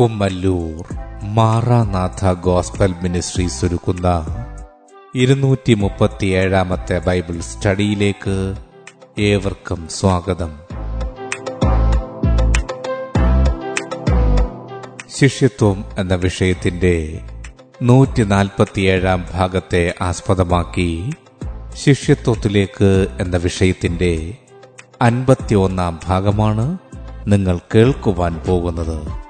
Kummallur Maranatha gospel ministries ഒരുക്കുന്ന ഇരുന്നൂറ്റി മുപ്പത്തിയേഴാമത്തെ Bible സ്റ്റഡിയിലേക്ക് ഏവർക്കും സ്വാഗതം. ശിഷ്യത്വം എന്ന വിഷയത്തിന്റെ നൂറ്റി നാൽപ്പത്തിയേഴാം ഭാഗത്തെ ആസ്പദമാക്കി ശിഷ്യത്വത്തിലേക്ക് എന്ന വിഷയത്തിന്റെ അൻപത്തിയൊന്നാം ഭാഗമാണ് നിങ്ങൾ കേൾക്കുവാൻ പോകുന്നത്.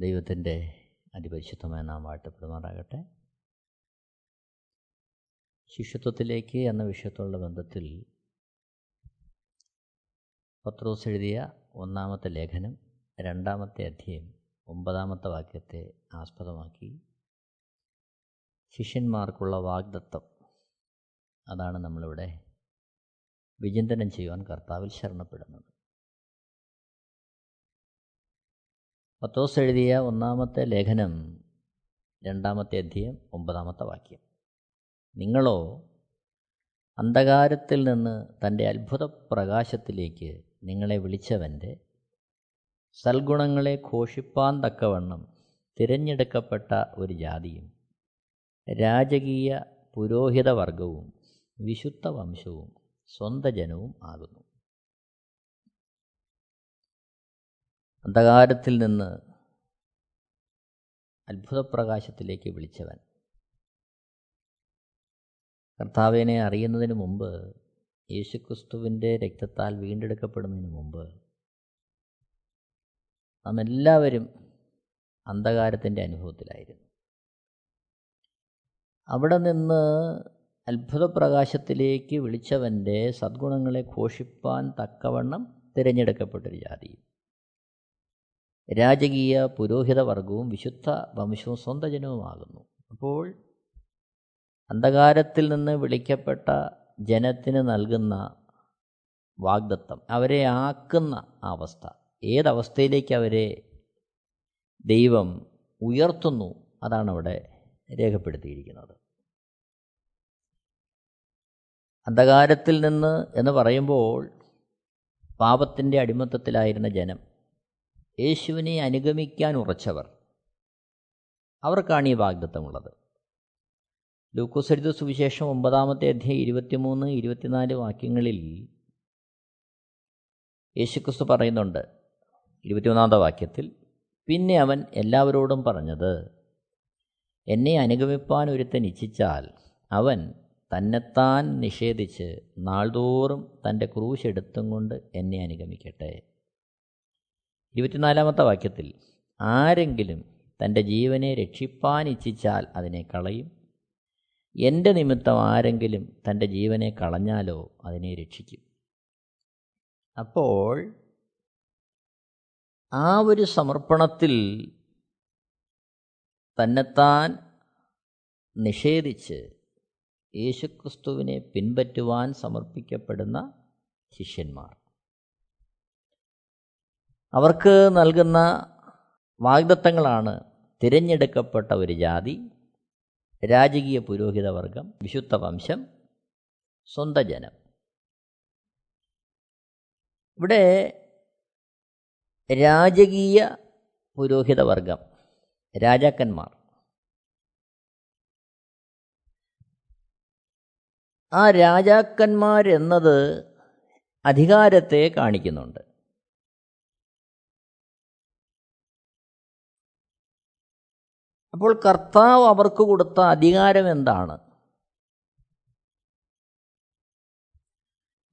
ദൈവത്തിന്റെ അതിപരിശുദ്ധമായ നാം വാഴ്ത്തപ്പെടുമാറാകട്ടെ ശിഷ്യത്വത്തിലേക്ക് എന്ന വിഷയത്തോടുള്ള ബന്ധത്തിൽ പത്രോസ് എഴുതിയ ഒന്നാമത്തെ ലേഖനം രണ്ടാമത്തെ അധ്യയം ഒമ്പതാമത്തെ വാക്യത്തെ ആസ്പദമാക്കി. ശിഷ്യന്മാർക്കുള്ള വാഗ്ദത്വം അതാണ് നമ്മളിവിടെ വിചിന്തനം ചെയ്യുവാൻ കർത്താവിൽ ശരണപ്പെടുന്നത്. പത്തോസ് എഴുതിയ ഒന്നാമത്തെ ലേഖനം രണ്ടാമത്തെ അധ്യയം ഒമ്പതാമത്തെ വാക്യം. നിങ്ങളോ അന്ധകാരത്തിൽ നിന്ന് തന്റെ അത്ഭുത പ്രകാശത്തിലേക്ക് നിങ്ങളെ വിളിച്ചവന്റെ സൽഗുണങ്ങളെ ഘോഷിപ്പാൻ തക്കവണ്ണം തിരഞ്ഞെടുക്കപ്പെട്ട ഒരു ജാതിയും രാജകീയ പുരോഹിത വർഗവും വിശുദ്ധ വംശവും സ്വന്തജനവും ആകുന്നു. അന്ധകാരത്തിൽ നിന്ന് അത്ഭുതപ്രകാശത്തിലേക്ക് വിളിച്ചവൻ. കർത്താവിനെ അറിയുന്നതിന് മുമ്പ് യേശുക്രിസ്തുവിന്റെ രക്തത്താൽ വീണ്ടെടുക്കപ്പെടുന്നതിന് മുമ്പ് നാം എല്ലാവരും അന്ധകാരത്തിന്റെ അനുഭവത്തിലായിരുന്നു. അവിടെ നിന്ന് അത്ഭുതപ്രകാശത്തിലേക്ക് വിളിച്ചവന്റെ സദ്ഗുണങ്ങളെ ഘോഷിപ്പാൻ തക്കവണ്ണം തിരഞ്ഞെടുക്കപ്പെട്ടൊരു ജാതിയും രാജകീയ പുരോഹിത വർഗവും വിശുദ്ധ വംശവും സ്വന്തം ജനവുമാകുന്നു. അപ്പോൾ അന്ധകാരത്തിൽ നിന്ന് വിളിക്കപ്പെട്ട ജനത്തിന് നൽകുന്ന വാഗ്ദത്തം അവരെ ആക്കുന്ന അവസ്ഥ ഏതവസ്ഥയിലേക്ക് അവരെ ദൈവം ഉയർത്തുന്നു അതാണ് അവിടെ രേഖപ്പെടുത്തിയിരിക്കുന്നത്. അന്ധകാരത്തിൽ നിന്ന് എന്ന് പറയുമ്പോൾ പാപത്തിന്റെ അടിമത്തത്തിലായിരുന്ന ജനം യേശുവിനെ അനുഗമിക്കാൻ ഉറച്ചവർ. അവർക്കാണ് ഈ വാഗ്ദത്തമുള്ളത്. ലൂക്കോസരിത സുവിശേഷം ഒമ്പതാമത്തെ അധ്യായം ഇരുപത്തിമൂന്ന് ഇരുപത്തിനാല് വാക്യങ്ങളിൽ യേശുക്രിസ്തു പറയുന്നുണ്ട് ഇരുപത്തിമൂന്നാമത്തെ വാക്യത്തിൽ പിന്നെ അവൻ എല്ലാവരോടും പറഞ്ഞത് എന്നെ അനുഗമിപ്പാൻ ഒരുത്തൻ ഇച്ഛിച്ചാൽ അവൻ തന്നെത്താൻ നിഷേധിച്ച് നാൾതോറും തന്റെ ക്രൂശ് എടുത്തും കൊണ്ട് എന്നെ അനുഗമിക്കട്ടെ. ഇരുപത്തിനാലാമത്തെ വാക്യത്തിൽ ആരെങ്കിലും തന്റെ ജീവനെ രക്ഷിപ്പാൻ ഇച്ഛിച്ചാൽ അതിനെ കളയും. എന്റെ നിമിത്തം ആരെങ്കിലും തന്റെ ജീവനെ കളഞ്ഞാലോ അതിനെ രക്ഷിക്കും. അപ്പോൾ ആ ഒരു സമർപ്പണത്തിൽ തന്നെത്താൻ നിഷേധിച്ച് യേശുക്രിസ്തുവിനെ പിൻപറ്റുവാൻ സമർപ്പിക്കപ്പെടുന്ന ശിഷ്യന്മാർ. അവർക്ക് നൽകുന്ന വാഗ്ദത്തങ്ങളാണ് തിരഞ്ഞെടുക്കപ്പെട്ട ഒരു ജാതി രാജകീയ പുരോഹിതവർഗം വിശുദ്ധ വംശം സ്വന്ത ജനം. ഇവിടെ രാജകീയ പുരോഹിതവർഗം രാജാക്കന്മാർ. ആ രാജാക്കന്മാരെന്നത് അധികാരത്തെ കാണിക്കുന്നുണ്ട്. അപ്പോൾ കർത്താവ് അവർക്ക് കൊടുത്ത അധികാരം എന്താണ്?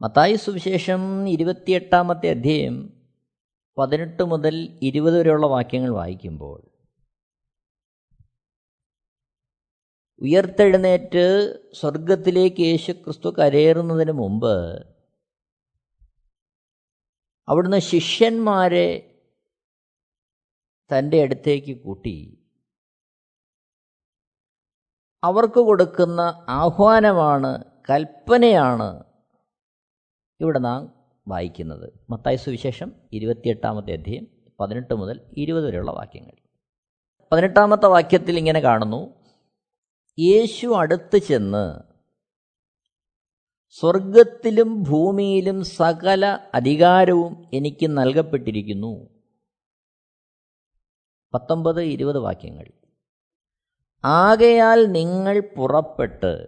മത്തായി സുവിശേഷം ഇരുപത്തിയെട്ടാമത്തെ അധ്യായം പതിനെട്ട് മുതൽ ഇരുപത് വരെയുള്ള വാക്യങ്ങൾ വായിക്കുമ്പോൾ ഉയർത്തെഴുന്നേറ്റ് സ്വർഗത്തിലേക്ക് യേശു ക്രിസ്തു കരയേറുന്നതിന് മുമ്പ് അവിടുന്ന് ശിഷ്യന്മാരെ തന്റെ അടുത്തേക്ക് കൂട്ടി അവർക്ക് കൊടുക്കുന്ന ആഹ്വാനമാണ് കൽപ്പനയാണ് ഇവിടെ നാം വായിക്കുന്നത്. മത്തായ സുവിശേഷം ഇരുപത്തിയെട്ടാമത്തെ അധ്യയം പതിനെട്ട് മുതൽ ഇരുപത് വരെയുള്ള വാക്യങ്ങൾ. പതിനെട്ടാമത്തെ വാക്യത്തിൽ ഇങ്ങനെ കാണുന്നു യേശു അടുത്ത് ചെന്ന് സ്വർഗത്തിലും ഭൂമിയിലും സകല അധികാരവും എനിക്ക് നൽകപ്പെട്ടിരിക്കുന്നു. പത്തൊമ്പത് ഇരുപത് വാക്യങ്ങൾ. ആകയാൽ നിങ്ങൾ പുറപ്പെട്ട്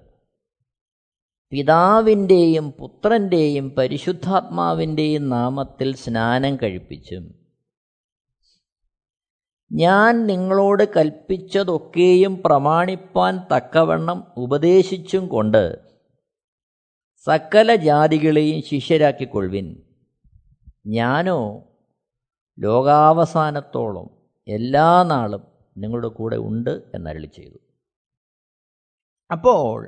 പിതാവിന്റെയും പുത്രന്റെയും പരിശുദ്ധാത്മാവിന്റെയും നാമത്തിൽ സ്നാനം കഴിപ്പിച്ചും. ഞാൻ നിങ്ങളോട് കൽപ്പിച്ചതൊക്കെയും പ്രമാണിപ്പാൻ തക്കവണ്ണം ഉപദേശിച്ചും കൊണ്ട് സകല ജാതികളെയും ശിഷ്യരാക്കിക്കൊള്ളുവിൻ. ഞാനോ ലോകാവസാനത്തോളം എല്ലാ നാളും നിങ്ങളുടെ കൂടെ ഉണ്ട് എന്നരളി ചെയ്തു. അപ്പോൾ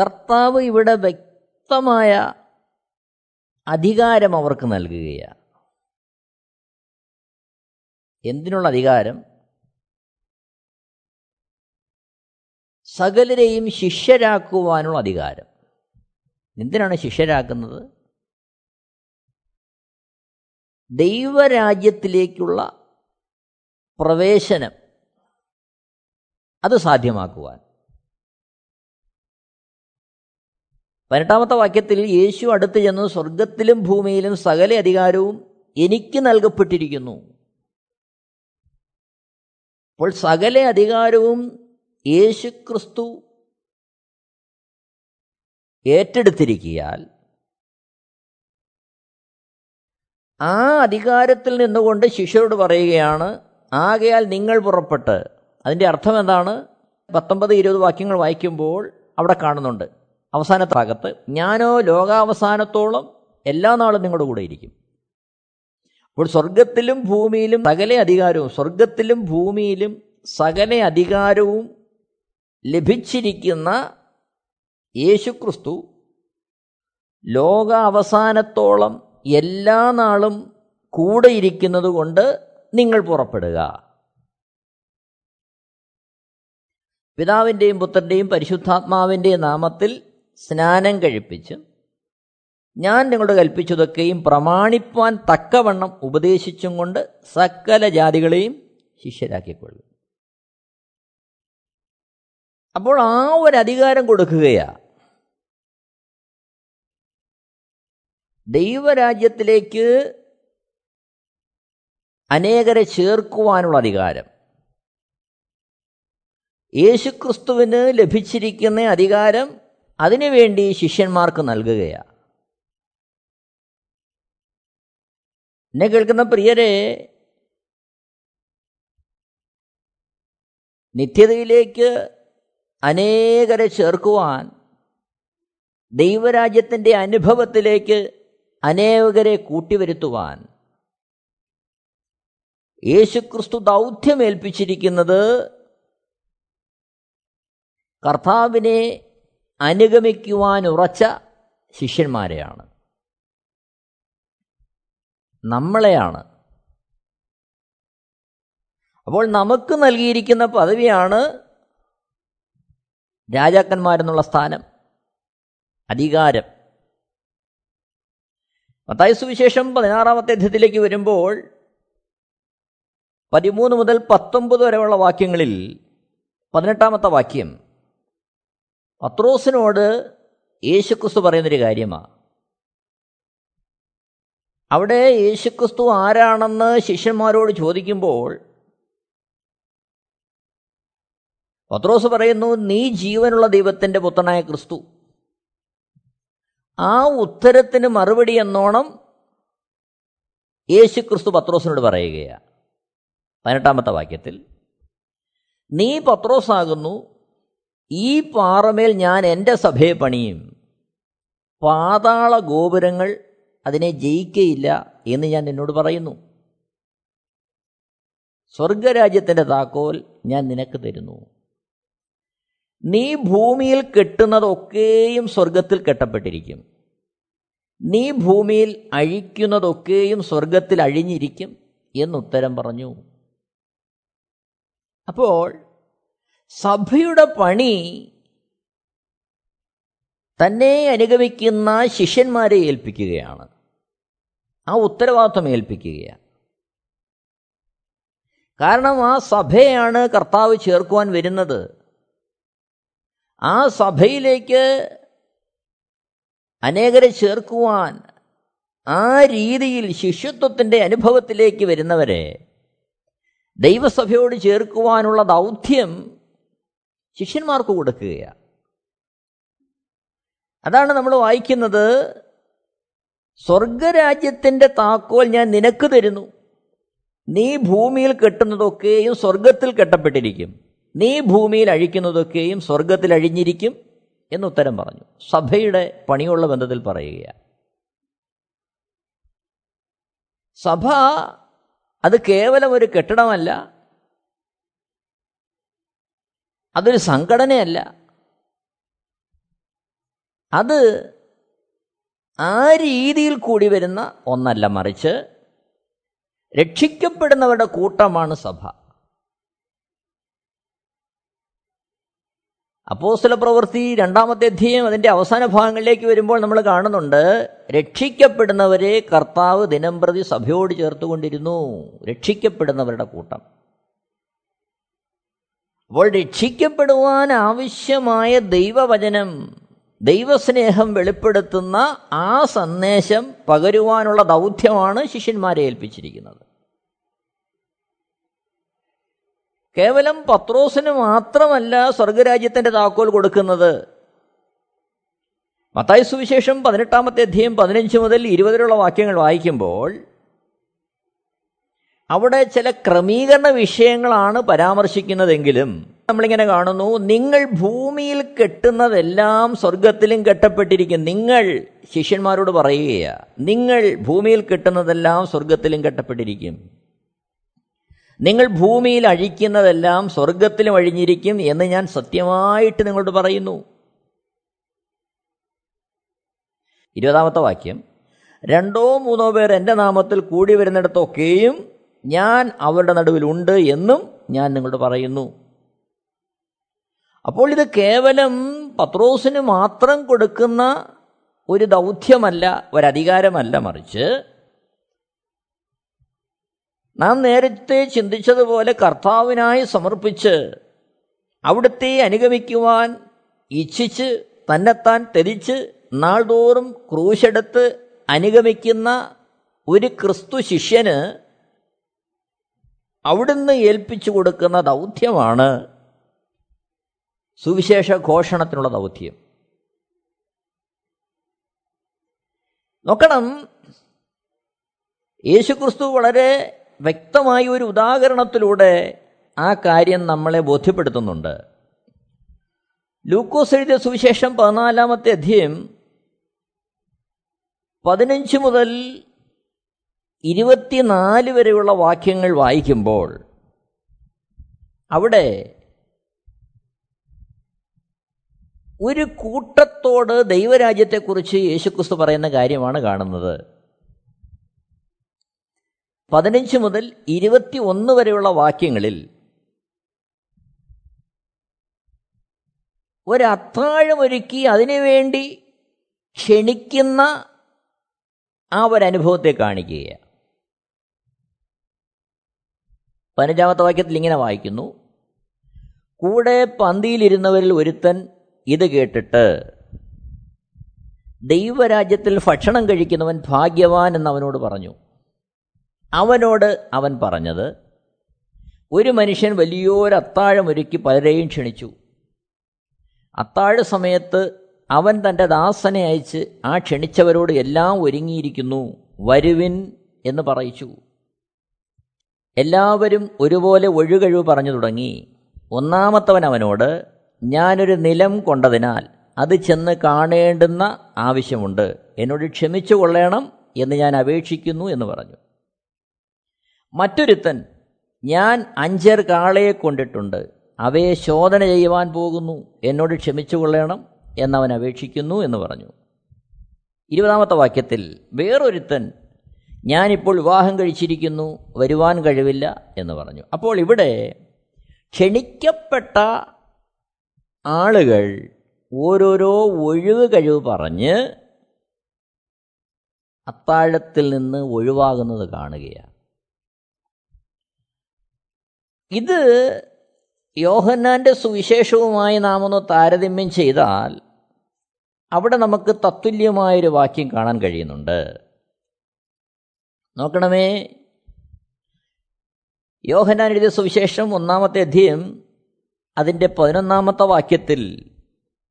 കർത്താവ് ഇവിടെ വ്യക്തമായ അധികാരം അവർക്ക് നൽകുകയാണ്. എന്തിനുള്ള അധികാരം? സകലരെയും ശിഷ്യരാക്കുവാനുള്ള അധികാരം. എന്തിനാണ് ശിഷ്യരാക്കുന്നത്? ദൈവരാജ്യത്തിലേക്കുള്ള പ്രവേശനം. അത് സാധ്യമാക്കുവാൻ. പതിനെട്ടാമത്തെ വാക്യത്തിൽ യേശു അടുത്ത് ചെന്ന് സ്വർഗത്തിലും ഭൂമിയിലും സകല അധികാരവും എനിക്ക് നൽകപ്പെട്ടിരിക്കുന്നു. അപ്പോൾ സകല അധികാരവും യേശുക്രിസ്തു ഏറ്റെടുത്തിരിക്കിയാൽ ആ അധികാരത്തിൽ നിന്നുകൊണ്ട് ശിഷ്യരോട് പറയുകയാണ് ആകയാൽ നിങ്ങൾ പുറപ്പെട്ട്. അതിന്റെ അർത്ഥം എന്താണ്? പത്തൊമ്പത് ഇരുപത് വാക്യങ്ങൾ വായിക്കുമ്പോൾ അവിടെ കാണുന്നുണ്ട്. അവസാനത്തെ ഭാഗത്ത് ഞാനോ ലോകാവസാനത്തോളം എല്ലാ നാളും നിങ്ങളുടെ കൂടെ ഇരിക്കും. അപ്പോൾ സ്വർഗത്തിലും ഭൂമിയിലും സകല അധികാരവും സ്വർഗത്തിലും ഭൂമിയിലും സകല അധികാരവും ലഭിച്ചിരിക്കുന്ന യേശുക്രിസ്തു ലോക അവസാനത്തോളം എല്ലാ നാളും കൂടെ ഇരിക്കുന്നത് കൊണ്ട് നിങ്ങൾ പുറപ്പെടുക. പിതാവിന്റെയും പുത്രന്റെയും പരിശുദ്ധാത്മാവിന്റെയും നാമത്തിൽ സ്നാനം കഴിപ്പിച്ച് ഞാൻ നിങ്ങളുടെ കൽപ്പിച്ചതൊക്കെയും പ്രമാണിപ്പാൻ തക്കവണ്ണം ഉപദേശിച്ചും കൊണ്ട് സകല ജാതികളെയും ശിഷ്യരാക്കിക്കൊള്ളും. അപ്പോൾ ആ ഒരു അധികാരം കൊടുക്കുകയാ. ദൈവരാജ്യത്തിലേക്ക് അനേകരെ ചേർക്കുവാനുള്ള അധികാരം. യേശുക്രിസ്തുവിന് ലഭിച്ചിരിക്കുന്ന അധികാരം അതിനുവേണ്ടി ശിഷ്യന്മാർക്ക് നൽകുകയാണ് എന്നെ കേൾക്കുന്ന പ്രിയരെ നിത്യതയിലേക്ക് അനേകരെ ചേർക്കുവാൻ ദൈവരാജ്യത്തിന്റെ അനുഭവത്തിലേക്ക് അനേകരെ കൂട്ടിവരുത്തുവാൻ യേശുക്രിസ്തു ദൗത്യമേൽപ്പിച്ചിരിക്കുന്നത് കർത്താവിനെ അനുഗമിക്കുവാൻ ഉറച്ച ശിഷ്യന്മാരെയാണ്. നമ്മളെയാണ്. അപ്പോൾ നമുക്ക് നൽകിയിരിക്കുന്ന പദവിയാണ് രാജാക്കന്മാരെന്നുള്ള സ്ഥാനം അധികാരം. മത്തായ സുവിശേഷം പതിനാറാമത്തെ അധ്യത്തിലേക്ക് വരുമ്പോൾ പതിമൂന്ന് മുതൽ പത്തൊമ്പത് വരെയുള്ള വാക്യങ്ങളിൽ പതിനെട്ടാമത്തെ വാക്യം പത്രോസിനോട് യേശുക്രിസ്തു പറയുന്നൊരു കാര്യമാണ് അവിടെ യേശുക്രിസ്തു ആരാണെന്ന് ശിഷ്യന്മാരോട് ചോദിക്കുമ്പോൾ പത്രോസ് പറയുന്നു നീ ജീവനുള്ള ദൈവത്തിന്റെ പുത്രനായ ക്രിസ്തു. ആ ഉത്തരത്തിന് മറുപടി എന്നോണം യേശു ക്രിസ്തു പത്രോസിനോട് പറയുകയാണ് പതിനെട്ടാമത്തെ വാക്യത്തിൽ നീ പത്രോസാകുന്നു ഈ പാറമേൽ ഞാൻ എന്റെ സഭയെ പണിയും. പാതാള ഗോപുരങ്ങൾ അതിനെ ജയിക്കയില്ല എന്ന് ഞാൻ നിന്നോട് പറയുന്നു. സ്വർഗരാജ്യത്തിന്റെ താക്കോൽ ഞാൻ നിനക്ക് തരുന്നു. നീ ഭൂമിയിൽ കെട്ടുന്നതൊക്കെയും സ്വർഗത്തിൽ കെട്ടപ്പെട്ടിരിക്കും. നീ ഭൂമിയിൽ അഴിക്കുന്നതൊക്കെയും സ്വർഗത്തിൽ അഴിഞ്ഞിരിക്കും എന്നുത്തരം പറഞ്ഞു. അപ്പോൾ സഭയുടെ പണി തന്നെ അനുഗമിക്കുന്ന ശിഷ്യന്മാരെ ഏൽപ്പിക്കുകയാണ്. ആ ഉത്തരവാദിത്വം ഏൽപ്പിക്കുകയാണ്. കാരണം ആ സഭയാണ് കർത്താവ് ചേർക്കുവാൻ വരുന്നത്. ആ സഭയിലേക്ക് അനേകരെ ചേർക്കുവാൻ ആ രീതിയിൽ ശിഷ്യത്വത്തിന്റെ അനുഭവത്തിലേക്ക് വരുന്നവരെ ദൈവസഭയോട് ചേർക്കുവാനുള്ള ദൗത്യം ശിഷ്യന്മാർക്ക് കൊടുക്കുകയാണ്. അതാണ് നമ്മൾ വായിക്കുന്നത്. സ്വർഗരാജ്യത്തിന്റെ താക്കോൽ ഞാൻ നിനക്ക് തരുന്നു. നീ ഭൂമിയിൽ കെട്ടുന്നതൊക്കെയും സ്വർഗത്തിൽ കെട്ടപ്പെട്ടിരിക്കും. നീ ഭൂമിയിൽ അഴിക്കുന്നതൊക്കെയും സ്വർഗത്തിൽ അഴിഞ്ഞിരിക്കും എന്ന് ഉത്തരം പറഞ്ഞു. സഭയുടെ പണിയുള്ള ബന്ധത്തിൽ പറയുകയാണ്. സഭ അത് കേവലം ഒരു കെട്ടിടമല്ല. അതൊരു സംഘടനയല്ല. അത് ആ രീതിയിൽ കൂടി വരുന്ന ഒന്നല്ല മറിച്ച് രക്ഷിക്കപ്പെടുന്നവരുടെ കൂട്ടമാണ് സഭ. അപ്പോസ്തല പ്രവൃത്തി രണ്ടാമത്തെ അധ്യയം അതിന്റെ അവസാന ഭാഗങ്ങളിലേക്ക് വരുമ്പോൾ നമ്മൾ കാണുന്നുണ്ട് രക്ഷിക്കപ്പെടുന്നവരെ കർത്താവ് ദിനം പ്രതി സഭയോട് ചേർത്തുകൊണ്ടിരുന്നു. രക്ഷിക്കപ്പെടുന്നവരുടെ കൂട്ടം. അപ്പോൾ രക്ഷിക്കപ്പെടുവാൻ ആവശ്യമായ ദൈവവചനം ദൈവസ്നേഹം വെളിപ്പെടുത്തുന്ന ആ സന്ദേശം പകരുവാനുള്ള ദൗത്യമാണ് ശിഷ്യന്മാരെ ഏൽപ്പിച്ചിരിക്കുന്നത്. കേവലം പത്രോസിന് മാത്രമല്ല സ്വർഗരാജ്യത്തിന്റെ താക്കോൽ കൊടുക്കുന്നത്. മത്തായ സുവിശേഷം പതിനെട്ടാമത്തെ അധ്യയം പതിനഞ്ച് മുതൽ ഇരുപതിലുള്ള വാക്യങ്ങൾ വായിക്കുമ്പോൾ അവിടെ ചില ക്രമീകരണ വിഷയങ്ങളാണ് പരാമർശിക്കുന്നതെങ്കിലും നമ്മളിങ്ങനെ കാണുന്നു നിങ്ങൾ ഭൂമിയിൽ കെട്ടുന്നതെല്ലാം സ്വർഗത്തിലും കെട്ടപ്പെട്ടിരിക്കും. നിങ്ങൾ ശിഷ്യന്മാരോട് പറയുകയാണ് നിങ്ങൾ ഭൂമിയിൽ കെട്ടുന്നതെല്ലാം സ്വർഗത്തിലും കെട്ടപ്പെട്ടിരിക്കും. നിങ്ങൾ ഭൂമിയിൽ അഴിക്കുന്നതെല്ലാം സ്വർഗത്തിലും അഴിഞ്ഞിരിക്കും എന്ന് ഞാൻ സത്യമായിട്ട് നിങ്ങളോട് പറയുന്നു. ഇരുപതാമത്തെ വാക്യം. രണ്ടോ മൂന്നോ പേർ എന്റെ നാമത്തിൽ കൂടി വരുന്നിടത്തൊക്കെയും ഞാൻ അവരുടെ നടുവിലുണ്ട് എന്നും ഞാൻ നിങ്ങളോട് പറയുന്നു. അപ്പോൾ ഇത് കേവലം പത്രോസിന് മാത്രം കൊടുക്കുന്ന ഒരു ദൗത്യമല്ല ഒരധികാരമല്ല മറിച്ച് നാം നേരത്തെ ചിന്തിച്ചതുപോലെ കർത്താവിനായി സമർപ്പിച്ച് അവിടുത്തെ അനുഗമിക്കുവാൻ ഇച്ഛിച്ച് തന്നെത്താൻ തെരിച്ച് നാൾതോറും ക്രൂശെടുത്ത് അനുഗമിക്കുന്ന ഒരു ക്രിസ്തു ശിഷ്യന് അവിടുന്ന് ഏൽപ്പിച്ചു കൊടുക്കുന്ന ദൗത്യമാണ് സുവിശേഷ ഘോഷണത്തിനുള്ള ദൗത്യം. നോക്കണം യേശുക്രിസ്തു വളരെ വ്യക്തമായ ഒരു ഉദാഹരണത്തിലൂടെ ആ കാര്യം നമ്മളെ ബോധ്യപ്പെടുത്തുന്നുണ്ട്. ലൂക്കോസ് എഴുതിയ സുവിശേഷം പതിനാലാമത്തെ അധ്യയം പതിനഞ്ച് മുതൽ ഇരുപത്തിനാല് വരെയുള്ള വാക്യങ്ങൾ വായിക്കുമ്പോൾ അവിടെ ഒരു കൂട്ടത്തോട് ദൈവരാജ്യത്തെക്കുറിച്ച് യേശുക്രിസ്തു പറയുന്ന കാര്യമാണ് കാണുന്നത്. പതിനഞ്ച് മുതൽ ഇരുപത്തി ഒന്ന് വരെയുള്ള വാക്യങ്ങളിൽ ഒരത്താഴമൊരുക്കി അതിനുവേണ്ടി ക്ഷണിക്കുന്ന ആ ഒരനുഭവത്തെ കാണിക്കുക പതിനഞ്ചാമത്തെ വാക്യത്തിൽ ഇങ്ങനെ വായിക്കുന്നു. കൂടെ പന്തിയിലിരുന്നവരിൽ ഒരുത്തൻ ഇത് കേട്ടിട്ട് ദൈവരാജ്യത്തിൽ ഭക്ഷണം കഴിക്കുന്നവൻ ഭാഗ്യവാൻ എന്ന് അവനോട് പറഞ്ഞു. അവനോട് അവൻ പറഞ്ഞത് ഒരു മനുഷ്യൻ വലിയൊരു അത്താഴമൊരുക്കി പലരെയും ക്ഷണിച്ചു. അത്താഴ സമയത്ത് അവൻ തന്റെ ദാസനെ അയച്ച് ആ ക്ഷണിച്ചവരോട് എല്ലാം ഒരുങ്ങിയിരിക്കുന്നു വരുവിൻ എന്ന് പറയിച്ചു. എല്ലാവരും ഒരുപോലെ ഒഴുകഴിവ് പറഞ്ഞു തുടങ്ങി. ഒന്നാമത്തവൻ അവനോട് ഞാനൊരു നിലം കൊണ്ടതിനാൽ അത് ചെന്ന് കാണേണ്ടുന്ന ആവശ്യമുണ്ട്. എന്നോട് ക്ഷമിച്ചു കൊള്ളണം എന്ന് ഞാൻ അപേക്ഷിക്കുന്നു എന്ന് പറഞ്ഞു. മറ്റൊരുത്തൻ ഞാൻ അഞ്ചർ കാളയെ കൊണ്ടിട്ടുണ്ട്. അവയെ ശോധന ചെയ്യുവാൻ പോകുന്നു. എന്നോട് ക്ഷമിച്ചു കൊള്ളണം എന്നവൻ അപേക്ഷിക്കുന്നു എന്ന് പറഞ്ഞു. ഇരുപതാമത്തെ വാക്യത്തിൽ വേറൊരുത്തൻ ഞാനിപ്പോൾ വിവാഹം കഴിച്ചിരിക്കുന്നു വരുവാൻ കഴിവില്ല എന്ന് പറഞ്ഞു. അപ്പോൾ ഇവിടെ ക്ഷണിക്കപ്പെട്ട ആളുകൾ ഓരോരോ ഒഴിവ് കഴിവ് പറഞ്ഞ് അത്താഴത്തിൽ നിന്ന് ഒഴിവാകുന്നത് കാണുകയാണ്. ഇത് യോഹന്നാന്റെ സുവിശേഷവുമായി നാം ഒന്ന് താരതമ്യം ചെയ്താൽ അവിടെ നമുക്ക് തത്തുല്യമായൊരു വാക്യം കാണാൻ കഴിയുന്നുണ്ട്. നോക്കണമേ. യോഹന്നാൻ എഴുതിയ സുവിശേഷം ഒന്നാമത്തെ അധ്യയം അതിന്റെ പതിനൊന്നാമത്തെ വാക്യത്തിൽ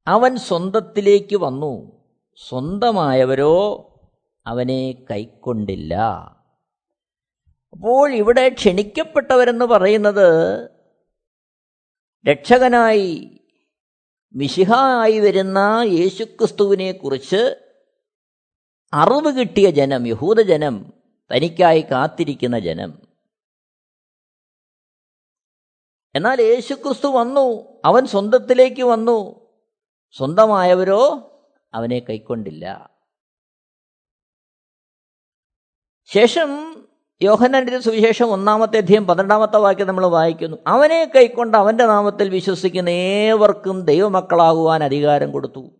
അവൻ സ്വന്തത്തിലേക്ക് വന്നു. സ്വന്തമായവരോ അവനെ കൈക്കൊണ്ടില്ല. അപ്പോൾ ഇവിടെ ക്ഷണിക്കപ്പെട്ടവരെന്ന് പറയുന്നത് രക്ഷകനായി മിശിഹായി വരുന്ന യേശുക്രിസ്തുവിനെ കുറിച്ച് അറിവ് കിട്ടിയ ജനം യഹൂദജനം തനിക്കായി കാത്തിരിക്കുന്ന ജനം. എന്നാൽ യേശുക്രിസ്തു വന്നു അവൻ സ്വന്തത്തിലേക്ക് വന്നു. സ്വന്തമായവരോ അവനെ കൈക്കൊണ്ടില്ല. ശേഷം യോഹന്നാന്റെ സുവിശേഷം ഒന്നാമത്തെ അധ്യയം പന്ത്രണ്ടാമത്തെ വാക്യം നമ്മൾ വായിക്കുന്നു. അവനെ കൈക്കൊണ്ട് അവന്റെ നാമത്തിൽ വിശ്വസിക്കുന്ന ഏവർക്കും ദൈവമക്കളാകുവാൻ അധികാരം കൊടുത്തു.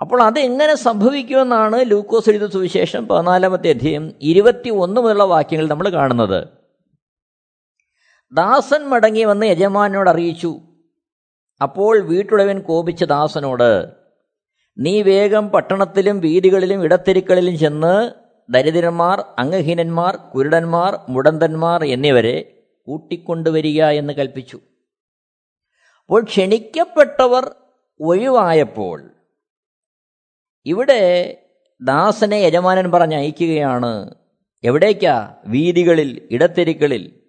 അപ്പോൾ അതെങ്ങനെ സംഭവിക്കുമെന്നാണ് ലൂക്കോസ് എഴുതിയ സുവിശേഷം പതിനാലാമത്തെ അധ്യയം ഇരുപത്തി ഒന്ന് മുതലുള്ള വാക്യങ്ങൾ നമ്മൾ കാണുന്നത്. ദാസൻ മടങ്ങി വന്ന് യജമാനോട് അറിയിച്ചു. അപ്പോൾ വീട്ടുടവൻ കോപിച്ച ദാസനോട് നീ വേഗം പട്ടണത്തിലും വീതികളിലും ഇടത്തെരുക്കളിലും ചെന്ന് ദരിദ്രന്മാർ അംഗഹീനന്മാർ കുരുടന്മാർ മുടന്തന്മാർ എന്നിവരെ കൂട്ടിക്കൊണ്ടുവരിക എന്ന് കൽപ്പിച്ചു. അപ്പോൾ ക്ഷണിക്കപ്പെട്ടവർ ഒഴിവായപ്പോൾ ഇവിടെ ദാസനെ യജമാനൻ പറഞ്ഞ് അയക്കുകയാണ് എവിടേക്കാ? വീതികളിൽ ഇടത്തെരുക്കളിൽ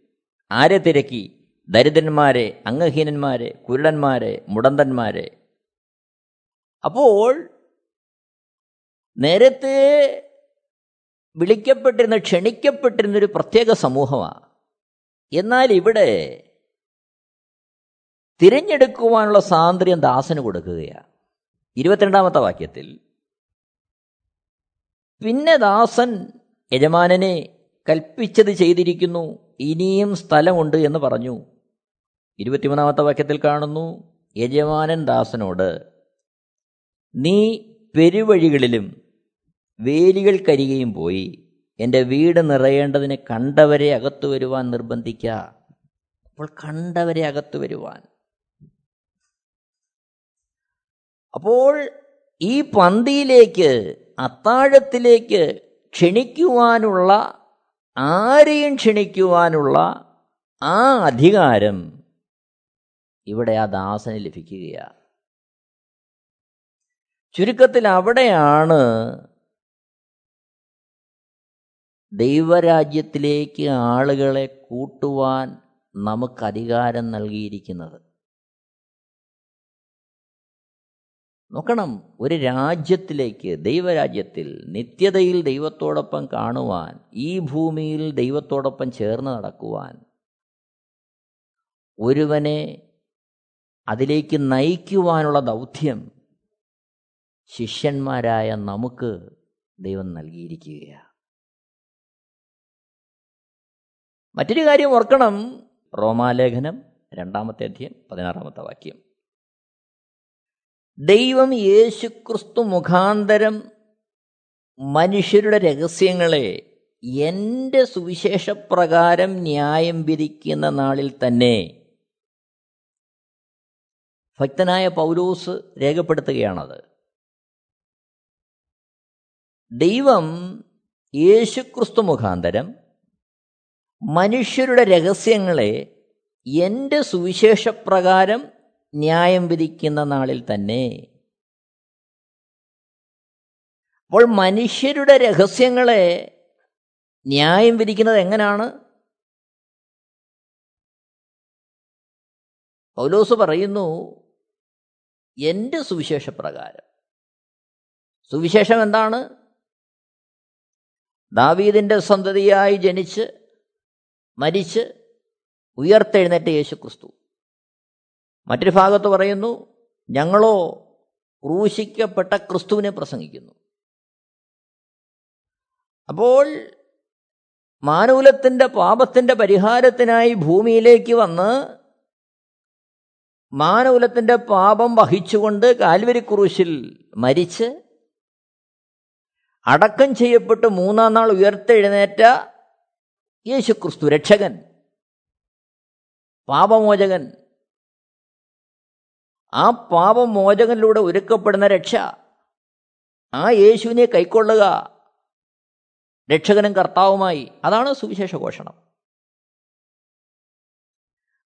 ആരെ തിരക്കി? ദരിദ്രന്മാരെ അംഗഹീനന്മാരെ കുരുടന്മാരെ മുടന്തന്മാരെ. അപ്പോൾ നേരത്തെ വിളിക്കപ്പെട്ടിരുന്ന ക്ഷണിക്കപ്പെട്ടിരുന്ന ഒരു പ്രത്യേക സമൂഹമാണ് എന്നാൽ ഇവിടെ തിരഞ്ഞെടുക്കുവാനുള്ള സ്വാതന്ത്ര്യം ദാസന് കൊടുക്കുകയാണ് ഇരുപത്തിരണ്ടാമത്തെ വാക്യത്തിൽ പിന്നെ ദാസൻ യജമാനനെ കൽപ്പിച്ചത് ചെയ്തിരിക്കുന്നു ഇനിയും സ്ഥലമുണ്ട് എന്ന് പറഞ്ഞു. ഇരുപത്തിമൂന്നാമത്തെ വാക്യത്തിൽ കാണുന്നു യജമാനൻ ദാസനോട് നീ പെരുവഴികളിലും വേലികൾക്കരികയും പോയി. എന്റെ വീട് നിറയേണ്ടതിന് കണ്ടവരെ അകത്തു വരുവാൻ നിർബന്ധിക്ക. അപ്പോൾ കണ്ടവരെ അകത്തു വരുവാൻ. അപ്പോൾ ഈ പന്തിയിലേക്ക് അത്താഴത്തിലേക്ക് ക്ഷണിക്കുവാനുള്ള ആരെയും ക്ഷണിക്കുവാനുള്ള ആ അധികാരം ഇവിടെ ആ ദാസന് ലഭിക്കുകയാണ്. ചുരുക്കത്തിൽ അവിടെയാണ് ദൈവരാജ്യത്തിലേക്ക് ആളുകളെ കൂട്ടുവാൻ നമുക്ക് അധികാരം നൽകിയിരിക്കുന്നത്. നോക്കണം ഒരു രാജ്യത്തിലേക്ക് ദൈവരാജ്യത്തിൽ നിത്യതയിൽ ദൈവത്തോടൊപ്പം കാണുവാൻ ഈ ഭൂമിയിൽ ദൈവത്തോടൊപ്പം ചേർന്ന് നടക്കുവാൻ ഒരുവനെ അതിലേക്ക് നയിക്കുവാനുള്ള ദൗത്യം ശിഷ്യന്മാരായ നമുക്ക് ദൈവം നൽകിയിരിക്കുകയാണ്. മറ്റൊരു കാര്യം ഓർക്കണം. റോമാലേഖനം രണ്ടാമത്തെ അധ്യയം പതിനാറാമത്തെ വാക്യം. ദൈവം യേശുക്രിസ്തു മുഖാന്തരം മനുഷ്യരുടെ രഹസ്യങ്ങളെ എന്റെ സുവിശേഷപ്രകാരം ന്യായം വിധിക്കുന്ന നാളിൽ തന്നെ ഭക്തനായ പൗലോസ് രേഖപ്പെടുത്തുകയാണത്. ദൈവം യേശുക്രിസ്തു മുഖാന്തരം മനുഷ്യരുടെ രഹസ്യങ്ങളെ എന്റെ സുവിശേഷപ്രകാരം ന്യായം വിധിക്കുന്ന നാളിൽ തന്നെ. അപ്പോൾ മനുഷ്യരുടെ രഹസ്യങ്ങളെ ന്യായം വിധിക്കുന്നത് എങ്ങനെയാണ് പൗലോസ് പറയുന്നു എന്റെ സുവിശേഷപ്രകാരം. സുവിശേഷം എന്താണ്? ദാവീദിന്റെ സന്തതിയായി ജനിച്ച് മരിച്ച് ഉയർത്തെഴുന്നേറ്റ യേശു ക്രിസ്തു മറ്റൊരു ഭാഗത്ത് പറയുന്നു ഞങ്ങളോ ക്രൂശിക്കപ്പെട്ട ക്രിസ്തുവിനെ പ്രസംഗിക്കുന്നു. അപ്പോൾ മാനൂലത്തിന്റെ പാപത്തിന്റെ പരിഹാരത്തിനായി ഭൂമിയിലേക്ക് വന്ന് മാനകുലത്തിന്റെ പാപം വഹിച്ചുകൊണ്ട് കാൽവരി ക്രൂശിൽ മരിച്ച് അടക്കം ചെയ്യപ്പെട്ട് മൂന്നാം നാൾ ഉയർത്തെഴുന്നേറ്റ യേശുക്രിസ്തു രക്ഷകൻ പാപമോചകൻ. ആ പാപമോചകനിലൂടെ ഒരുക്കപ്പെടുന്ന രക്ഷ ആ യേശുവിനെ കൈക്കൊള്ളുക രക്ഷകനും കർത്താവുമായി. അതാണ് സുവിശേഷ ഘോഷണം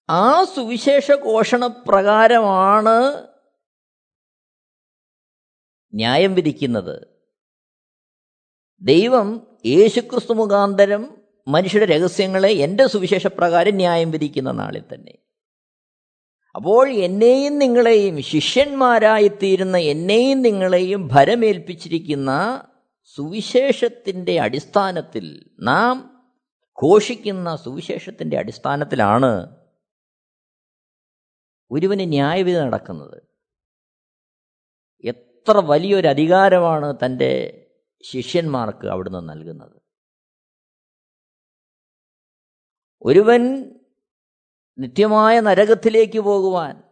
ആ സുവിശേഷ ഘോഷണപ്രകാരമാണ് ന്യായം വിധിക്കുന്നത്. ദൈവം യേശുക്രിസ്തു മുഖാന്തരം മനുഷ്യരുടെ രഹസ്യങ്ങളെ എന്റെ സുവിശേഷപ്രകാരം ന്യായം വിധിക്കുന്ന നാളിൽ തന്നെ. അപ്പോൾ എന്നെയും നിങ്ങളെയും ശിഷ്യന്മാരായിത്തീരുന്ന എന്നെയും നിങ്ങളെയും ഭരമേൽപ്പിച്ചിരിക്കുന്ന സുവിശേഷത്തിന്റെ അടിസ്ഥാനത്തിൽ നാം ഘോഷിക്കുന്ന സുവിശേഷത്തിന്റെ അടിസ്ഥാനത്തിലാണ് ഒരുവന് ന്യായവിധി നടക്കുന്നത്. എത്ര വലിയൊരു അധികാരമാണ് തന്റെ ശിഷ്യന്മാർക്ക് അവിടുന്ന് നൽകുന്നത്. ഒരുവൻ നിത്യമായ നരകത്തിലേക്ക് പോകുവാൻ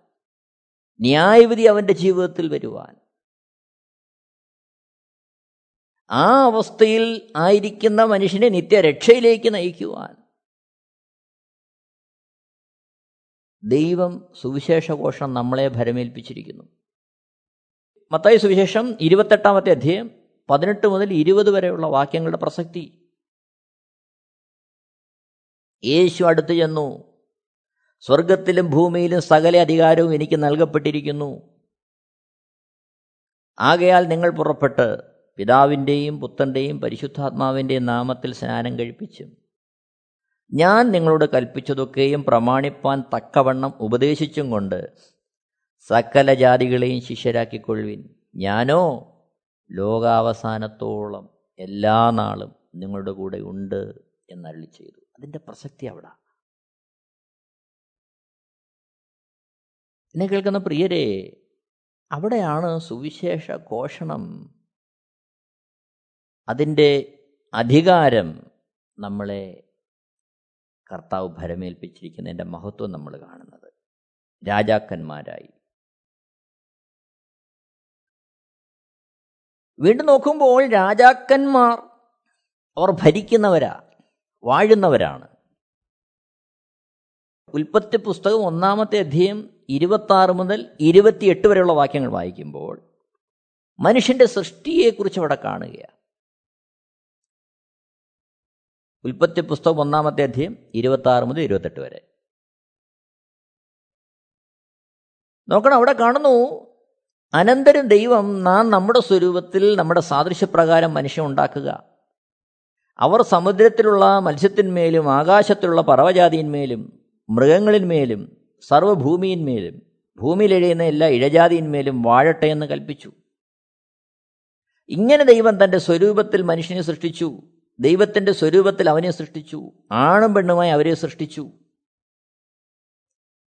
ന്യായവിധി അവന്റെ ജീവിതത്തിൽ വരുവാൻ. ആ അവസ്ഥയിൽ ആയിരിക്കുന്ന മനുഷ്യനെ നിത്യരക്ഷയിലേക്ക് നയിക്കുവാൻ. ദൈവം സുവിശേഷഘോഷം നമ്മളെ ഭരമേൽപ്പിച്ചിരിക്കുന്നു. മത്തായി സുവിശേഷം ഇരുപത്തെട്ടാമത്തെ അധ്യായം പതിനെട്ട് മുതൽ ഇരുപത് വരെയുള്ള വാക്യങ്ങളുടെ പ്രസക്തി യേശു അടുത്തു ചെന്നു. സ്വർഗത്തിലും ഭൂമിയിലും സകല അധികാരവും എനിക്ക് നൽകപ്പെട്ടിരിക്കുന്നു. ആകയാൽ നിങ്ങൾ പുറപ്പെട്ട് പിതാവിന്റെയും പുത്രന്റെയും പരിശുദ്ധാത്മാവിന്റെയും നാമത്തിൽ സ്നാനം കഴിപ്പിച്ചു ഞാൻ നിങ്ങളോട് കൽപ്പിച്ചതൊക്കെയും പ്രമാണിപ്പാൻ തക്കവണ്ണം ഉപദേശിച്ചും കൊണ്ട് സകല ജാതികളെയും ശിഷ്യരാക്കിക്കൊള്ളുവിൻ. ഞാനോ ലോകാവസാനത്തോളം എല്ലാ നാളും നിങ്ങളുടെ കൂടെ ഉണ്ട് എന്നരളി ചെയ്തു അതിന്റെ പ്രസക്തി അവിടെ. എന്നെ കേൾക്കുന്ന പ്രിയരെ അവിടെയാണ് സുവിശേഷ ഘോഷണം. അതിന്റെ അധികാരം നമ്മളെ കർത്താവ് ഭരമേൽപ്പിച്ചിരിക്കുന്നതിന്റെ മഹത്വം നമ്മൾ കാണുന്നത്. രാജാക്കന്മാരായി. വീണ്ടും നോക്കുമ്പോൾ രാജാക്കന്മാർ അവർ ഭരിക്കുന്നവരാ. വാഴുന്നവരാണ്. ഉൽപ്പത്തി പുസ്തകം ഒന്നാമത്തെ അധ്യയം ഇരുപത്തി ആറ് മുതൽ ഇരുപത്തിയെട്ട് വരെയുള്ള വാക്യങ്ങൾ വായിക്കുമ്പോൾ മനുഷ്യന്റെ സൃഷ്ടിയെക്കുറിച്ച് അവിടെ കാണുകയാണ്. ഉൽപ്പത്തി പുസ്തകം ഒന്നാമത്തെ അധ്യയം ഇരുപത്തി ആറ് മുതൽ ഇരുപത്തെട്ട് വരെ. നോക്കണം അവിടെ കാണുന്നു അനന്തരം ദൈവം നാം നമ്മുടെ സ്വരൂപത്തിൽ നമ്മുടെ സാദൃശ്യപ്രകാരം മനുഷ്യൻ ഉണ്ടാക്കുക. അവർ സമുദ്രത്തിലുള്ള മത്സ്യത്തിന്മേലും ആകാശത്തിലുള്ള പർവജാതിന്മേലും മൃഗങ്ങളിന്മേലും സർവഭൂമിയിന്മേലും ഭൂമിയിലെഴിയുന്ന എല്ലാ ഇഴജാതിന്മേലും വാഴട്ടെ എന്ന് കൽപ്പിച്ചു. ഇങ്ങനെ ദൈവം തന്റെ സ്വരൂപത്തിൽ മനുഷ്യനെ സൃഷ്ടിച്ചു. ദൈവത്തിന്റെ സ്വരൂപത്തിൽ അവനെ സൃഷ്ടിച്ചു. ആണും പെണ്ണുമായി അവരെ സൃഷ്ടിച്ചു.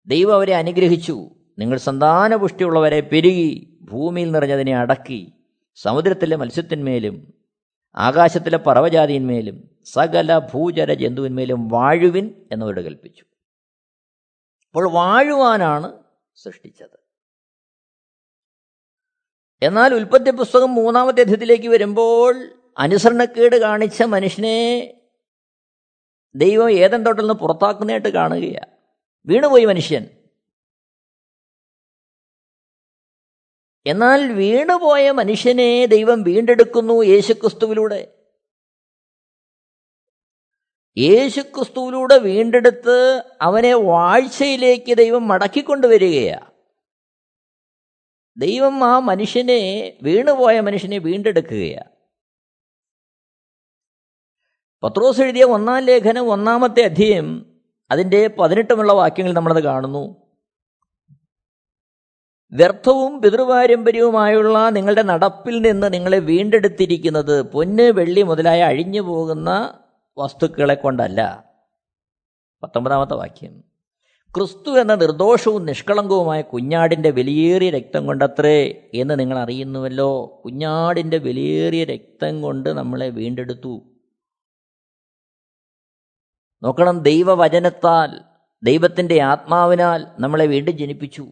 ദൈവം അവരെ അനുഗ്രഹിച്ചു. നിങ്ങൾ സന്താനപുഷ്ടിയുള്ളവരെ പെരുകി ഭൂമിയിൽ നിറഞ്ഞതിനെ അടക്കി സമുദ്രത്തിലെ മത്സ്യത്തിന്മേലും ആകാശത്തിലെ പറവജാതിന്മേലും സകല ഭൂചര ജന്തുവിന്മേലും വാഴുവിൻ എന്നവരോട് കൽപ്പിച്ചു. അപ്പോൾ വാഴുവാനാണ് സൃഷ്ടിച്ചത്. എന്നാൽ ഉൽപ്പത്തി പുസ്തകം മൂന്നാമത്തെ അധ്യത്തിലേക്ക് വരുമ്പോൾ അനുസരണക്കേട് കാണിച്ച മനുഷ്യനെ ദൈവം ഏതൻ തോട്ടിൽ നിന്ന് പുറത്താക്കുന്നതായിട്ട് കാണുകയാണ് വീണുപോയി മനുഷ്യൻ. എന്നാൽ വീണുപോയ മനുഷ്യനെ ദൈവം വീണ്ടെടുക്കുന്നു യേശുക്രിസ്തുവിലൂടെ. യേശുക്രിസ്തുവിലൂടെ വീണ്ടെടുത്ത് അവനെ വാഴ്ചയിലേക്ക് ദൈവം മടക്കിക്കൊണ്ടുവരികയാണ് ദൈവം ആ മനുഷ്യനെ വീണുപോയ മനുഷ്യനെ വീണ്ടെടുക്കുകയാണ് പത്രോസ് എഴുതിയ ഒന്നാം ലേഖനം ഒന്നാമത്തെ അധ്യയം അതിന്റെ പതിനെട്ടുമുള്ള വാക്യങ്ങൾ നമ്മളത് കാണുന്നു. വ്യർത്ഥവും പിതൃപാരമ്പര്യവുമായുള്ള നിങ്ങളുടെ നടപ്പിൽ നിന്ന് നിങ്ങളെ വീണ്ടെടുത്തിരിക്കുന്നത് പൊന്ന് വെള്ളി മുതലായ അഴിഞ്ഞു പോകുന്ന വസ്തുക്കളെ കൊണ്ടല്ല. പത്തൊമ്പതാമത്തെ വാക്യം. ക്രിസ്തു എന്ന നിർദോഷവും നിഷ്കളങ്കവുമായ കുഞ്ഞാടിന്റെ വിലയേറിയ രക്തം കൊണ്ടത്രേ എന്ന് നിങ്ങൾ അറിയുന്നുവല്ലോ. കുഞ്ഞാടിന്റെ വിലയേറിയ രക്തം കൊണ്ട് നമ്മളെ വീണ്ടെടുത്തു. നോക്കണം ദൈവവചനത്താൽ ദൈവത്തിന്റെ ആത്മാവിനാൽ നമ്മളെ വീണ്ടും ജനിപ്പിച്ചു.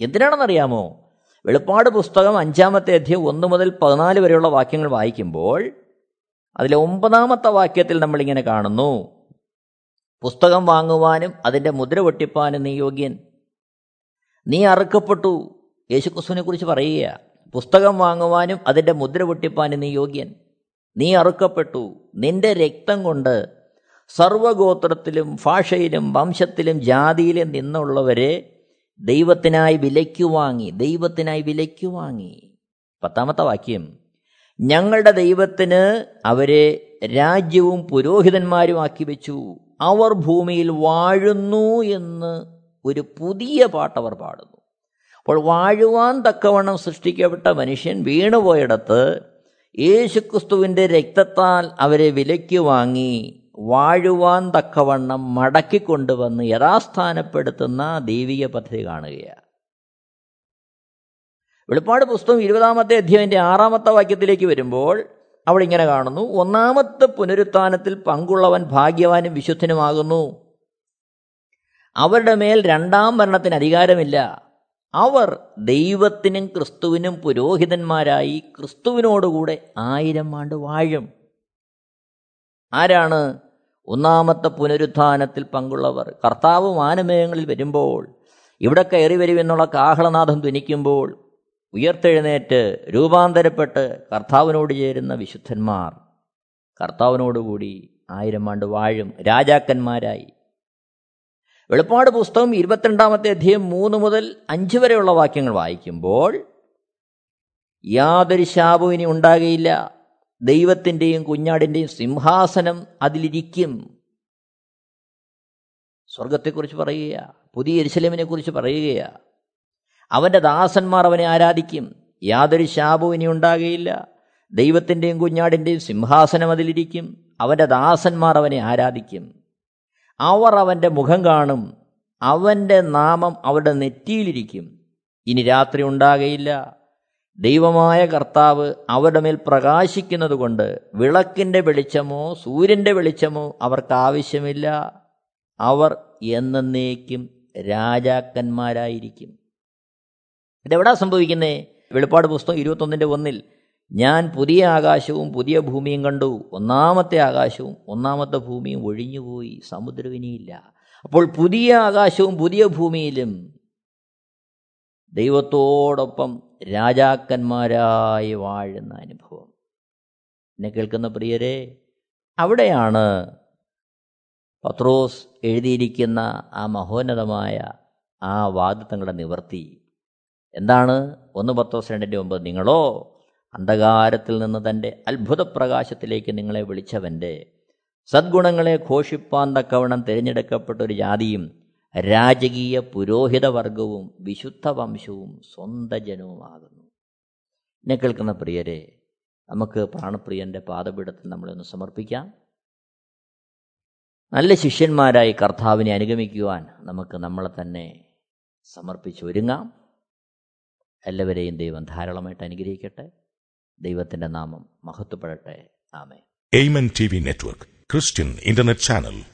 എന്തിനാണെന്നറിയാമോ? വെളുപ്പാട് പുസ്തകം അഞ്ചാമത്തെ അധ്യയം ഒന്ന് മുതൽ പതിനാല് വരെയുള്ള വാക്യങ്ങൾ വായിക്കുമ്പോൾ അതിലെ ഒമ്പതാമത്തെ വാക്യത്തിൽ നമ്മളിങ്ങനെ കാണുന്നു. പുസ്തകം വാങ്ങുവാനും അതിന്റെ മുദ്ര പൊട്ടിപ്പാനും നീ യോഗ്യൻ. നീ അറുക്കപ്പെട്ടു. യേശുക്രിസ്തുവിനെ കുറിച്ച് പറയുക. പുസ്തകം വാങ്ങുവാനും അതിന്റെ മുദ്ര പൊട്ടിപ്പാനും നീ യോഗ്യൻ. നീ അറുക്കപ്പെട്ടു. നിന്റെ രക്തം കൊണ്ട് സർവഗോത്രത്തിലും ഭാഷയിലും വംശത്തിലും ജാതിയിലും നിന്നുള്ളവരെ ദൈവത്തിനായി വിലയ്ക്കു വാങ്ങി ദൈവത്തിനായി വിലയ്ക്കു വാങ്ങി. പത്താമത്തെ വാക്യം. ഞങ്ങളുടെ ദൈവത്തിന് അവരെ രാജ്യവും പുരോഹിതന്മാരും ആക്കി വെച്ചു. അവർ ഭൂമിയിൽ വാഴുന്നു എന്ന് ഒരു പുതിയ പാട്ട് അവർ പാടുന്നു. അപ്പോൾ വാഴുവാൻ തക്കവണ്ണം സൃഷ്ടിക്കപ്പെട്ട മനുഷ്യൻ വീണുപോയിടത്ത് യേശുക്രിസ്തുവിന്റെ രക്തത്താൽ അവരെ വിലയ്ക്ക് വാങ്ങി. വാഴുവാൻ തക്കവണ്ണം മടക്കിക്കൊണ്ടുവന്ന് യഥാസ്ഥാനപ്പെടുത്തുന്ന ദൈവിക പദ്ധതി കാണുകയാണ്. വെളിപ്പാട് പുസ്തകം ഇരുപതാമത്തെ അധ്യായന്റെ ആറാമത്തെ വാക്യത്തിലേക്ക് വരുമ്പോൾ അവിടെ ഇങ്ങനെ കാണുന്നു ഒന്നാമത്തെ പുനരുത്ഥാനത്തിൽ പങ്കുള്ളവൻ ഭാഗ്യവാനും വിശുദ്ധനുമാകുന്നു. അവരുടെ മേൽ രണ്ടാം ഭരണത്തിന് അധികാരമില്ല. അവർ ദൈവത്തിനും ക്രിസ്തുവിനും പുരോഹിതന്മാരായി ക്രിസ്തുവിനോടുകൂടെ ആയിരം ആണ്ട് വാഴും. ആരാണ് ഒന്നാമത്തെ പുനരുത്ഥാനത്തിൽ പങ്കുള്ളവർ. കർത്താവ് മാനമേയങ്ങളിൽ വരുമ്പോൾ ഇവിടെ കയറി വരുമെന്നുള്ള കാഹളനാഥം ധ്വനിക്കുമ്പോൾ ഉയർത്തെഴുന്നേറ്റ് രൂപാന്തരപ്പെട്ട് കർത്താവിനോട് ചേരുന്ന വിശുദ്ധന്മാർ കർത്താവിനോടുകൂടി ആയിരം ആണ്ട് വാഴും രാജാക്കന്മാരായി. വെളുപ്പാട് പുസ്തകം ഇരുപത്തിരണ്ടാമത്തെ അധ്യയം മൂന്ന് മുതൽ അഞ്ച് വരെയുള്ള വാക്യങ്ങൾ വായിക്കുമ്പോൾ യാതൊരു ശാപവും ഇനി ഉണ്ടാകുകയില്ല ദൈവത്തിന്റെയും കുഞ്ഞാടിന്റെയും സിംഹാസനം അതിലിരിക്കും. സ്വർഗത്തെക്കുറിച്ച് പറയുക പുതിയ എരിശലമിനെ കുറിച്ച് പറയുകയാ. അവന്റെ ദാസന്മാർ അവനെ ആരാധിക്കും. യാതൊരു ശാപവും ഇനി ഉണ്ടാകുകയില്ല. ദൈവത്തിന്റെയും കുഞ്ഞാടിന്റെയും സിംഹാസനം അതിലിരിക്കും. അവന്റെ ദാസന്മാർ അവനെ ആരാധിക്കും. അവർ അവന്റെ മുഖം കാണും. അവന്റെ നാമം അവരുടെ നെറ്റിയിലിരിക്കും. ഇനി രാത്രി ഉണ്ടാകയില്ല ദൈവമായ കർത്താവ് അവരുടെ മേൽ പ്രകാശിക്കുന്നത് കൊണ്ട് വിളക്കിന്റെ വെളിച്ചമോ സൂര്യന്റെ വെളിച്ചമോ അവർക്ക് ആവശ്യമില്ല. അവർ എന്നേക്കും രാജാക്കന്മാരായിരിക്കും. ഇതെവിടാ സംഭവിക്കുന്നേ? വെളിപ്പാട് പുസ്തകം ഇരുപത്തൊന്നിന്റെ ഒന്നിൽ ഞാൻ പുതിയ ആകാശവും പുതിയ ഭൂമിയും കണ്ടു. ഒന്നാമത്തെ ആകാശവും ഒന്നാമത്തെ ഭൂമിയും ഒഴിഞ്ഞുപോയി. സമുദ്രവിനിയില്ല. അപ്പോൾ പുതിയ ആകാശവും പുതിയ ഭൂമിയിലും ദൈവത്തോടൊപ്പം രാജാക്കന്മാരായി വാഴുന്ന അനുഭവം. എന്നെ കേൾക്കുന്ന പ്രിയരെ അവിടെയാണ് പത്രോസ് എഴുതിയിരിക്കുന്ന ആ മഹോന്നതമായ ആ വാദിത്തങ്ങളുടെ നിവർത്തി എന്താണ്? ഒന്ന് പത്രോസ് രണ്ടിന്റെ ഒമ്പത്. നിങ്ങളോ അന്ധകാരത്തിൽ നിന്ന് തന്റെ അത്ഭുത പ്രകാശത്തിലേക്ക് നിങ്ങളെ വിളിച്ചവന്റെ സദ്ഗുണങ്ങളെ ഘോഷിപ്പാൻ തക്കവണ്ണം തിരഞ്ഞെടുക്കപ്പെട്ട ഒരു ജാതിയും രാജകീയ പുരോഹിതവർഗവും വിശുദ്ധ വംശവും സ്വന്ത ജനവുമാകുന്നു. എന്നെ കേൾക്കുന്ന പ്രിയരെ നമുക്ക് പ്രാണപ്രിയന്റെ പാദപീഠത്തിൽ നമ്മളൊന്ന് സമർപ്പിക്കാം. നല്ല ശിഷ്യന്മാരായി കർത്താവിനെ അനുഗമിക്കുവാൻ നമുക്ക് നമ്മളെ തന്നെ സമർപ്പിച്ചൊരുങ്ങാം. എല്ലാവരെയും ദൈവം ധാരാളമായിട്ട് അനുഗ്രഹിക്കട്ടെ. ദൈവത്തിന്റെ നാമം മഹത്വപ്പെടട്ടെ. ആമേ Amen T V network Christian internet channel.